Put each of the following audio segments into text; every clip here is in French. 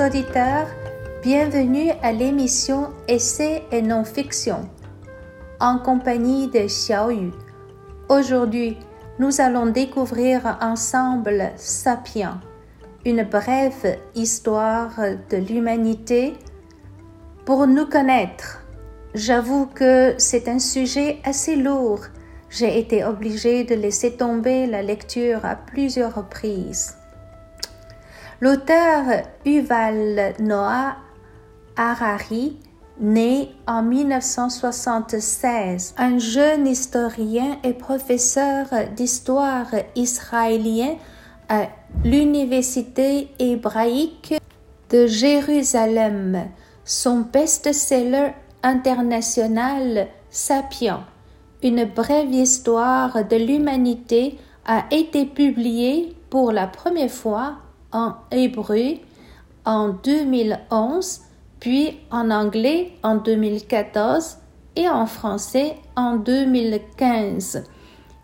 auditeurs, bienvenue à l'émission Essai et non-fiction en compagnie de Xiaoyu. Aujourd'hui, nous allons découvrir ensemble Sapiens, une brève histoire de l'humanité pour nous connaître. J'avoue que c'est un sujet assez lourd. J'ai été obligée de laisser tomber la lecture à plusieurs reprises. L'auteur Yuval Noah Harari, né en 1976, un jeune historien et professeur d'histoire israélien à l'Université hébraïque de Jérusalem. Son best-seller international Sapiens, une brève histoire de l'humanité, a été publié pour la première fois en hébreu en 2011, puis en anglais en 2014 et en français en 2015.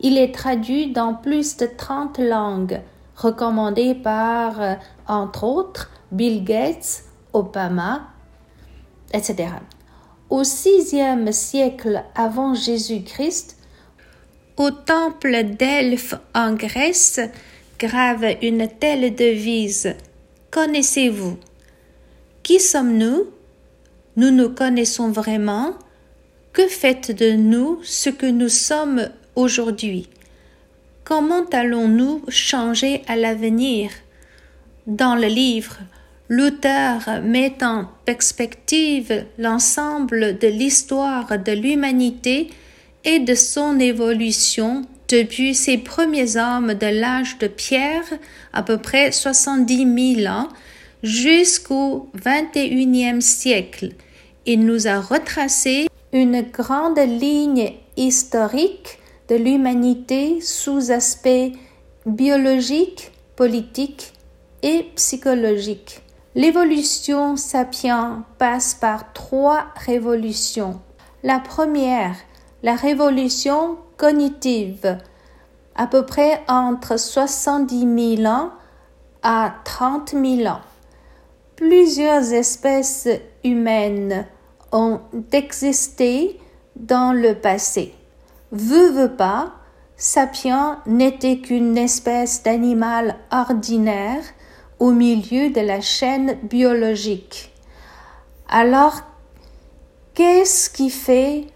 Il est traduit dans plus de 30 langues, recommandé par, euh, entre autres, Bill Gates, Obama, etc. Au sixième siècle avant Jésus-Christ, au temple d'Elphes en Grèce, grave une telle devise. Connaissez-vous? Qui sommes-nous? Nous nous connaissons vraiment? Que faites de nous ce que nous sommes aujourd'hui? Comment allons-nous changer à l'avenir? Dans le livre, l'auteur met en perspective l'ensemble de l'histoire de l'humanité et de son évolution depuis ses premiers hommes de l'âge de pierre, à peu près 70 000 ans, jusqu'au XXIe siècle. Il nous a retracé une grande ligne historique de l'humanité sous aspect biologique, politique et psychologique. L'évolution sapiens passe par trois révolutions. La première, la révolution cognitive, à peu près entre 70 000 ans à 30 000 ans. Plusieurs espèces humaines ont existé dans le passé. Veux, pas, Sapiens n'était qu'une espèce d'animal ordinaire au milieu de la chaîne biologique. Alors, qu'est-ce qui fait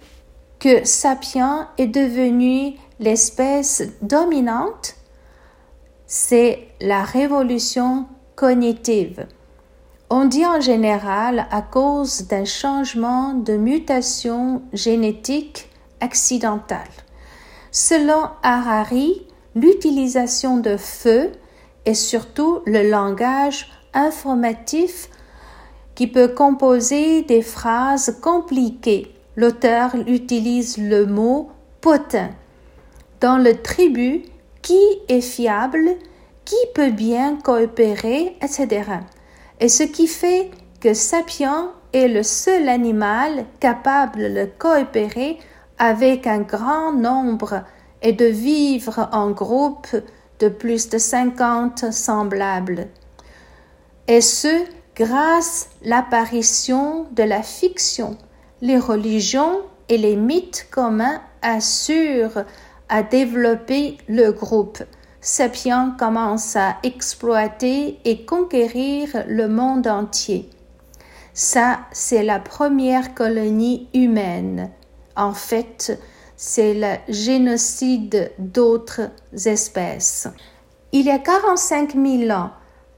que Sapiens est devenu l'espèce dominante, c'est la révolution cognitive. On dit en général à cause d'un changement de mutation génétique accidentale. Selon Harari, l'utilisation de feu et surtout le langage informatif qui peut composer des phrases compliquées l'auteur utilise le mot potin. Dans le tribut, qui est fiable, qui peut bien coopérer, etc. Et ce qui fait que Sapien est le seul animal capable de coopérer avec un grand nombre et de vivre en groupe de plus de 50 semblables. Et ce, grâce à l'apparition de la fiction les religions et les mythes communs assurent à développer le groupe. Sapiens commence à exploiter et conquérir le monde entier. Ça, c'est la première colonie humaine. En fait, c'est le génocide d'autres espèces. Il y a 45 000 ans,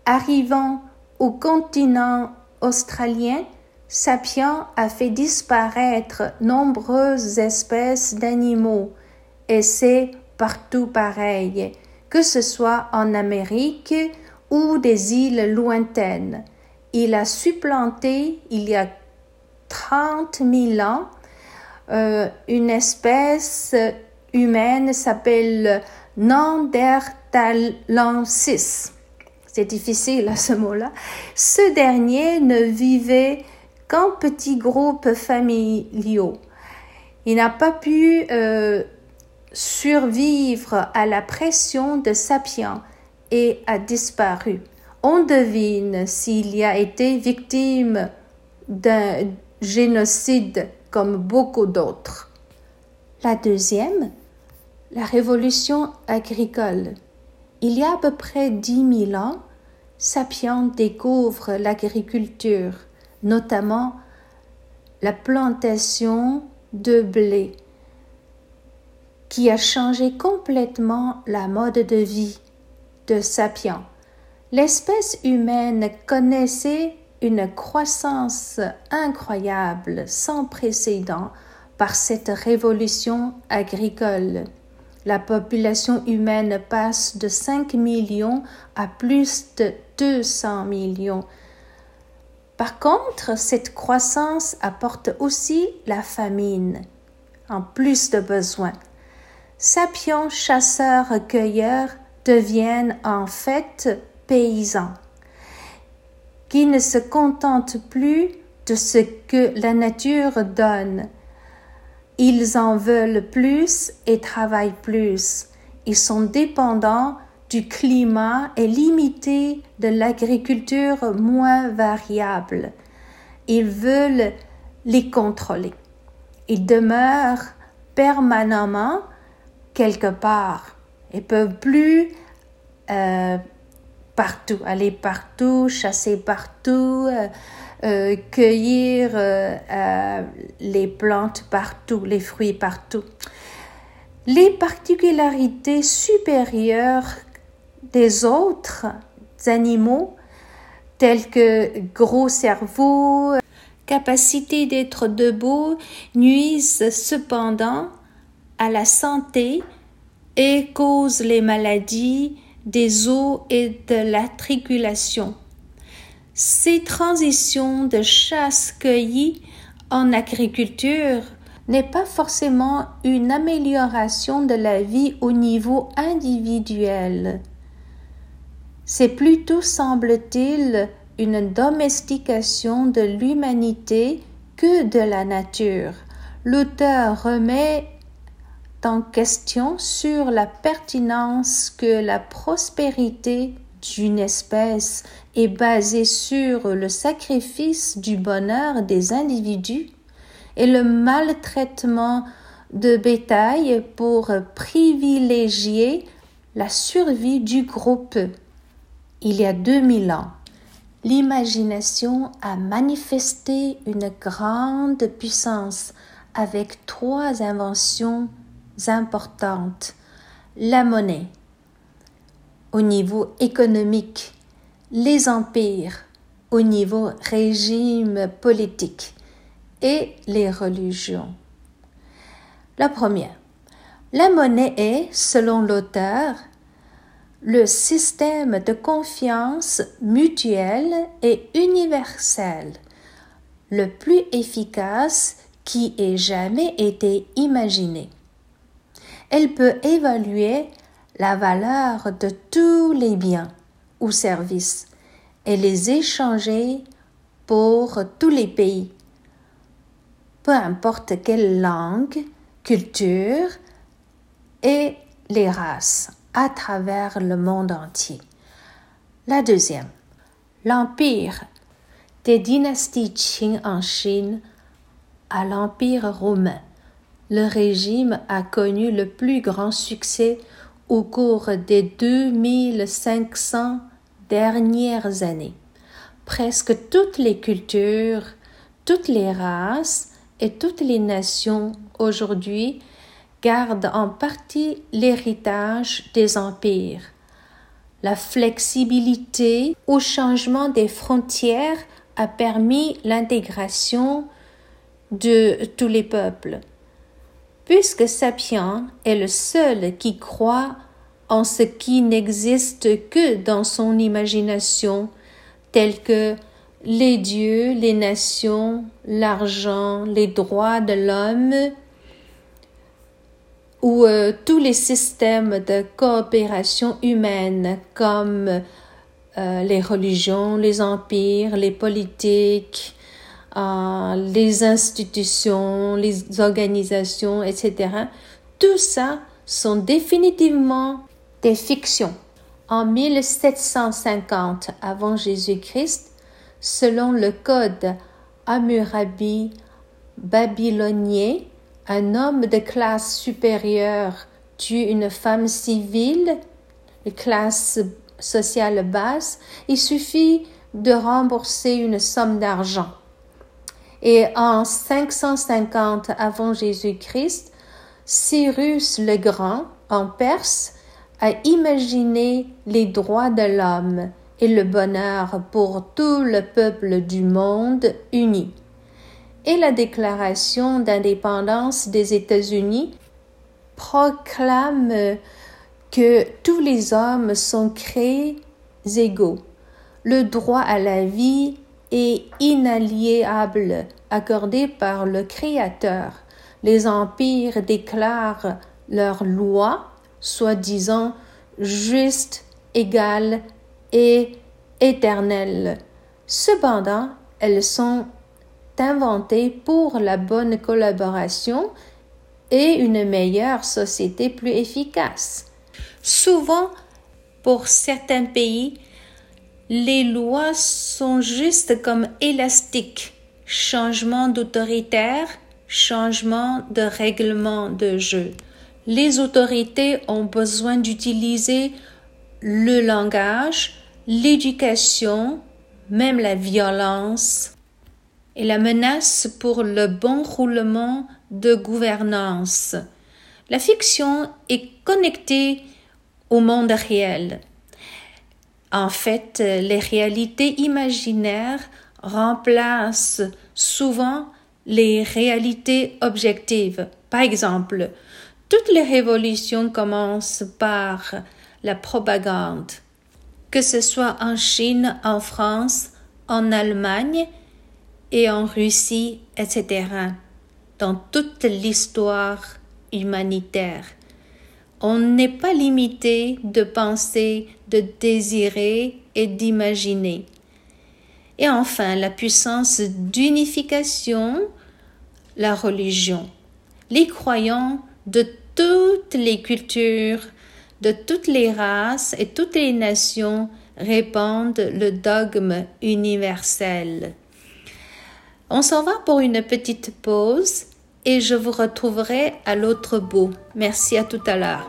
arrivant au continent australien, Sapiens a fait disparaître nombreuses espèces d'animaux et c'est partout pareil, que ce soit en Amérique ou des îles lointaines. Il a supplanté il y a 30 000 ans euh, une espèce humaine s'appelle Neanderthalensis. C'est difficile à ce mot-là. Ce dernier ne vivait qu'en petits groupes familiaux. Il n'a pas pu euh, survivre à la pression de Sapiens et a disparu. on devine s'il y a été victime d'un génocide comme beaucoup d'autres. La deuxième, la révolution agricole. Il y a à peu près dix mille ans, Sapien découvre l'agriculture, notamment la plantation de blé, qui a changé complètement la mode de vie de Sapien. L'espèce humaine connaissait une croissance incroyable, sans précédent, par cette révolution agricole. La population humaine passe de 5 millions à plus de 200 millions. Par contre, cette croissance apporte aussi la famine, en plus de besoins. Sapiens chasseurs-cueilleurs deviennent en fait paysans, qui ne se contentent plus de ce que la nature donne, ils en veulent plus et travaillent plus. Ils sont dépendants du climat et limités de l'agriculture moins variable. Ils veulent les contrôler. Ils demeurent permanemment quelque part et peuvent plus euh, partout aller partout, chasser partout, euh, euh, cueillir les plantes partout, les fruits partout. Les particularités supérieures des autres animaux, tels que gros cerveau, capacité d'être debout, nuisent cependant à la santé et causent les maladies des os et de l'articulation. Ces transitions de chasse-cueillie en agriculture n'est pas forcément une amélioration de la vie au niveau individuel. C'est plutôt, semble-t-il, une domestication de l'humanité que de la nature. L'auteur remet en question sur la pertinence que la prospérité d'une espèce est basée sur le sacrifice du bonheur des individus et le maltraitement de bétail pour privilégier la survie du groupe. Il y a 2000 ans, l'imagination a manifesté une grande puissance avec trois inventions importantes. La monnaie, au niveau économique, les empires au niveau régime politique et les religions. La première. La monnaie est, selon l'auteur, le système de confiance mutuelle et universelle le plus efficace qui ait jamais été imaginé. Elle peut évaluer la valeur de tous les biens ou services et les échanger pour tous les pays, peu importe quelle langue, culture et les races à travers le monde entier. La deuxième, l'empire des dynasties Qing en Chine à l'empire romain. Le régime a connu le plus grand succès au cours des 2500 dernières années. Presque toutes les cultures, toutes les races et toutes les nations aujourd'hui gardent en partie l'héritage des empires. La flexibilité au changement des frontières a permis l'intégration de tous les peuples puisque Sapien est le seul qui croit en ce qui n'existe que dans son imagination, tel que les dieux, les nations, l'argent, les droits de l'homme, ou euh, tous les systèmes de coopération humaine comme euh, les religions, les empires, les politiques, les institutions, les organisations, etc. Tout ça sont définitivement des fictions. En 1750 avant Jésus-Christ, selon le code Hammurabi babylonien, un homme de classe supérieure tue une femme civile, de classe sociale basse, il suffit de rembourser une somme d'argent. Et en 550 avant Jésus-Christ, Cyrus le Grand, en Perse, a imaginé les droits de l'homme et le bonheur pour tout le peuple du monde uni. Et la déclaration d'indépendance des États-Unis proclame que tous les hommes sont créés égaux. Le droit à la vie est inaliénable, accordé par le Créateur. Les empires déclarent leurs lois soi-disant justes, égales et éternelles. Cependant, elles sont inventées pour la bonne collaboration et une meilleure société plus efficace. Souvent, pour certains pays, les lois sont juste comme élastiques. Changement d'autoritaire, changement de règlement de jeu les autorités ont besoin d'utiliser le langage, l'éducation, même la violence et la menace pour le bon roulement de gouvernance. La fiction est connectée au monde réel. En fait, les réalités imaginaires remplacent souvent les réalités objectives. Par exemple, toutes les révolutions commencent par la propagande, que ce soit en Chine, en France, en Allemagne et en Russie, etc., dans toute l'histoire humanitaire. On n'est pas limité de penser, de désirer et d'imaginer. Et enfin, la puissance d'unification, la religion. Les croyants de toutes les cultures, de toutes les races et toutes les nations répandent le dogme universel. On s'en va pour une petite pause et je vous retrouverai à l'autre bout. Merci à tout à l'heure.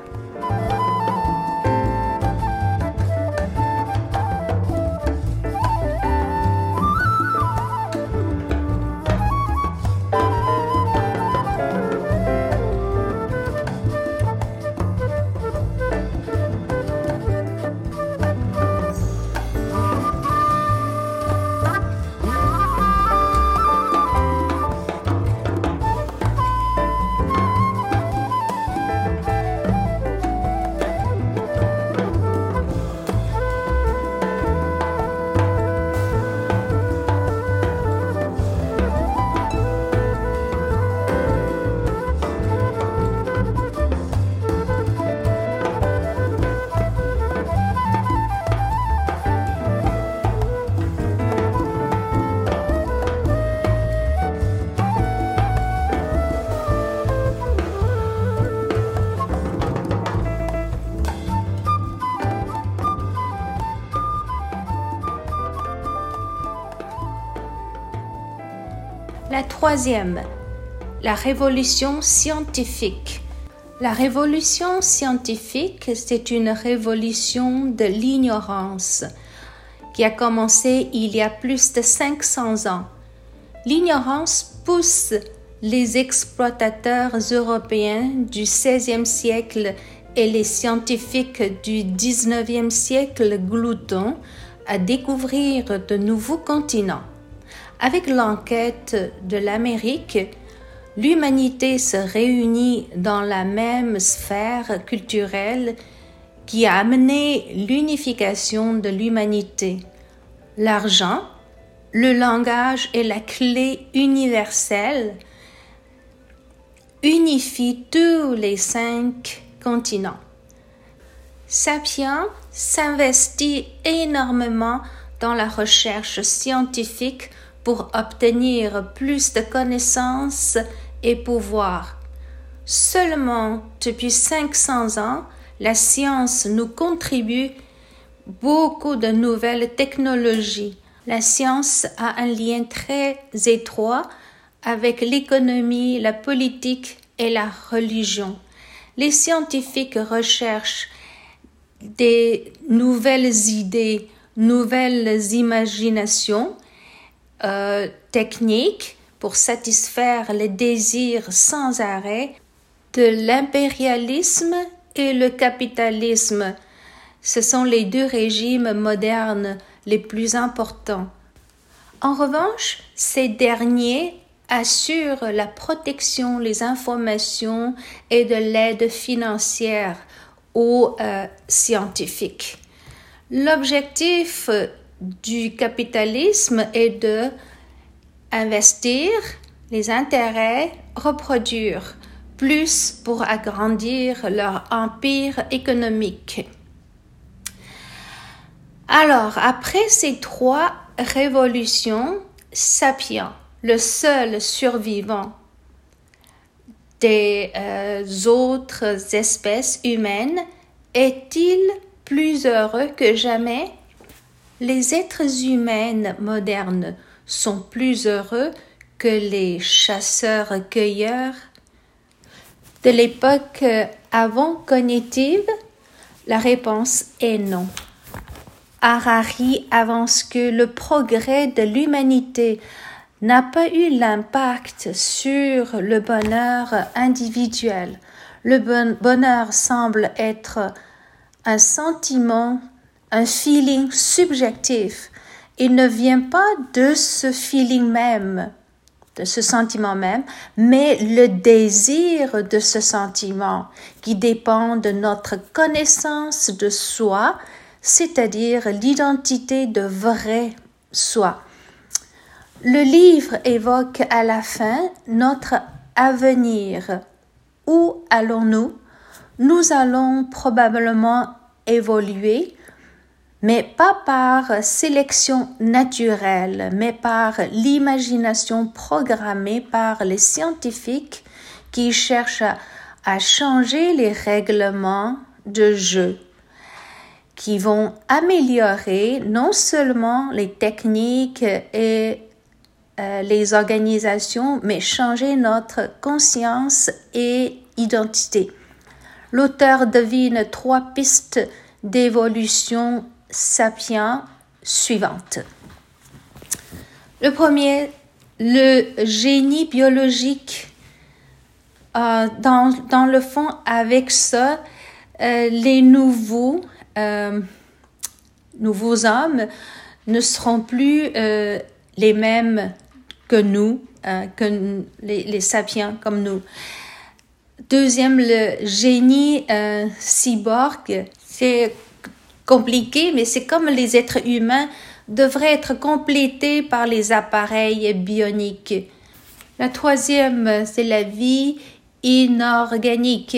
La troisième, la révolution scientifique. La révolution scientifique, c'est une révolution de l'ignorance qui a commencé il y a plus de 500 ans. L'ignorance pousse les exploitateurs européens du XVIe siècle et les scientifiques du XIXe siècle gloutons à découvrir de nouveaux continents. Avec l'enquête de l'Amérique, l'humanité se réunit dans la même sphère culturelle qui a amené l'unification de l'humanité. L'argent, le langage et la clé universelle unifient tous les cinq continents. Sapien s'investit énormément dans la recherche scientifique pour obtenir plus de connaissances et pouvoir. Seulement depuis 500 ans, la science nous contribue beaucoup de nouvelles technologies. La science a un lien très étroit avec l'économie, la politique et la religion. Les scientifiques recherchent des nouvelles idées, nouvelles imaginations euh, techniques pour satisfaire les désirs sans arrêt de l'impérialisme et le capitalisme. Ce sont les deux régimes modernes les plus importants. En revanche, ces derniers assurent la protection, les informations et de l'aide financière aux euh, scientifiques. L'objectif du capitalisme est de investir les intérêts, reproduire plus pour agrandir leur empire économique. Alors, après ces trois révolutions, Sapiens, le seul survivant des euh, autres espèces humaines, est-il plus heureux que jamais? Les êtres humains modernes sont plus heureux que les chasseurs-cueilleurs de l'époque avant cognitive La réponse est non. Harari avance que le progrès de l'humanité n'a pas eu l'impact sur le bonheur individuel. Le bonheur semble être un sentiment, un feeling subjectif. Il ne vient pas de ce feeling même, de ce sentiment même, mais le désir de ce sentiment qui dépend de notre connaissance de soi, c'est-à-dire l'identité de vrai soi. Le livre évoque à la fin notre avenir. Où allons-nous? Nous allons probablement évoluer, mais pas par sélection naturelle, mais par l'imagination programmée par les scientifiques qui cherchent à changer les règlements de jeu qui vont améliorer non seulement les techniques et euh, les organisations, mais changer notre conscience et identité. L'auteur devine trois pistes d'évolution sapiens suivantes. Le premier, le génie biologique. Euh, dans, le fond, avec ça, euh, les nouveaux euh, nouveaux hommes ne seront plus les mêmes que nous, que les, sapiens comme nous. Deuxième, le génie cyborg. C'est compliqué, mais c'est comme les êtres humains devraient être complétés par les appareils bioniques. La troisième, c'est la vie inorganique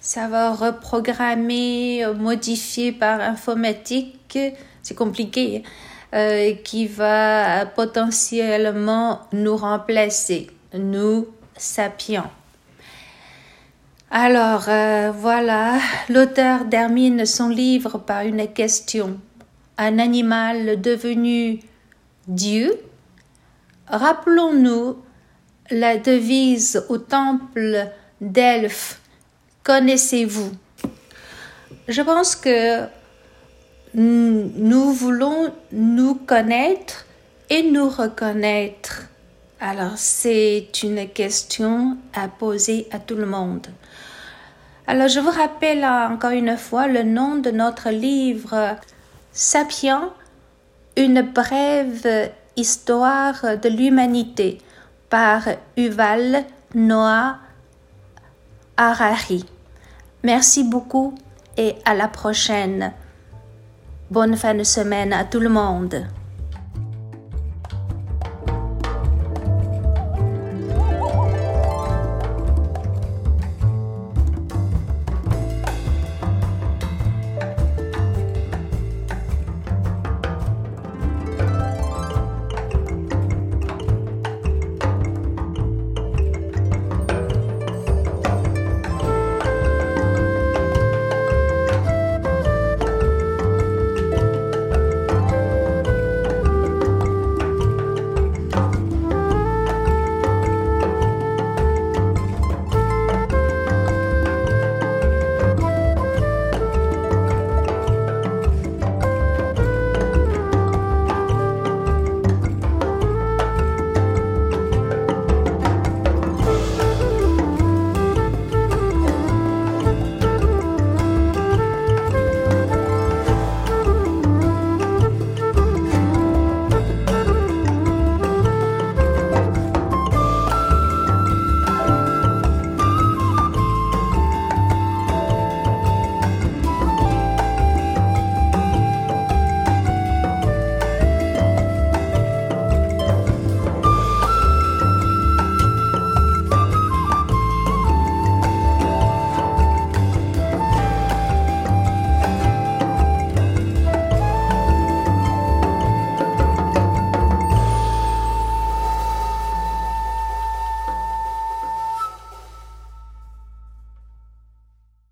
ça va reprogrammer, euh, modifier par informatique, c'est compliqué, euh, qui va potentiellement nous remplacer, nous sapiens. Alors euh, voilà, l'auteur termine son livre par une question. Un animal devenu Dieu Rappelons-nous la devise au temple d'Elphes connaissez-vous? Je pense que nous voulons nous connaître et nous reconnaître. Alors c'est une question à poser à tout le monde. Alors je vous rappelle encore une fois le nom de notre livre Sapiens, une brève histoire de l'humanité par Yuval Noah Harari. Merci beaucoup et à la prochaine. Bonne fin de semaine à tout le monde.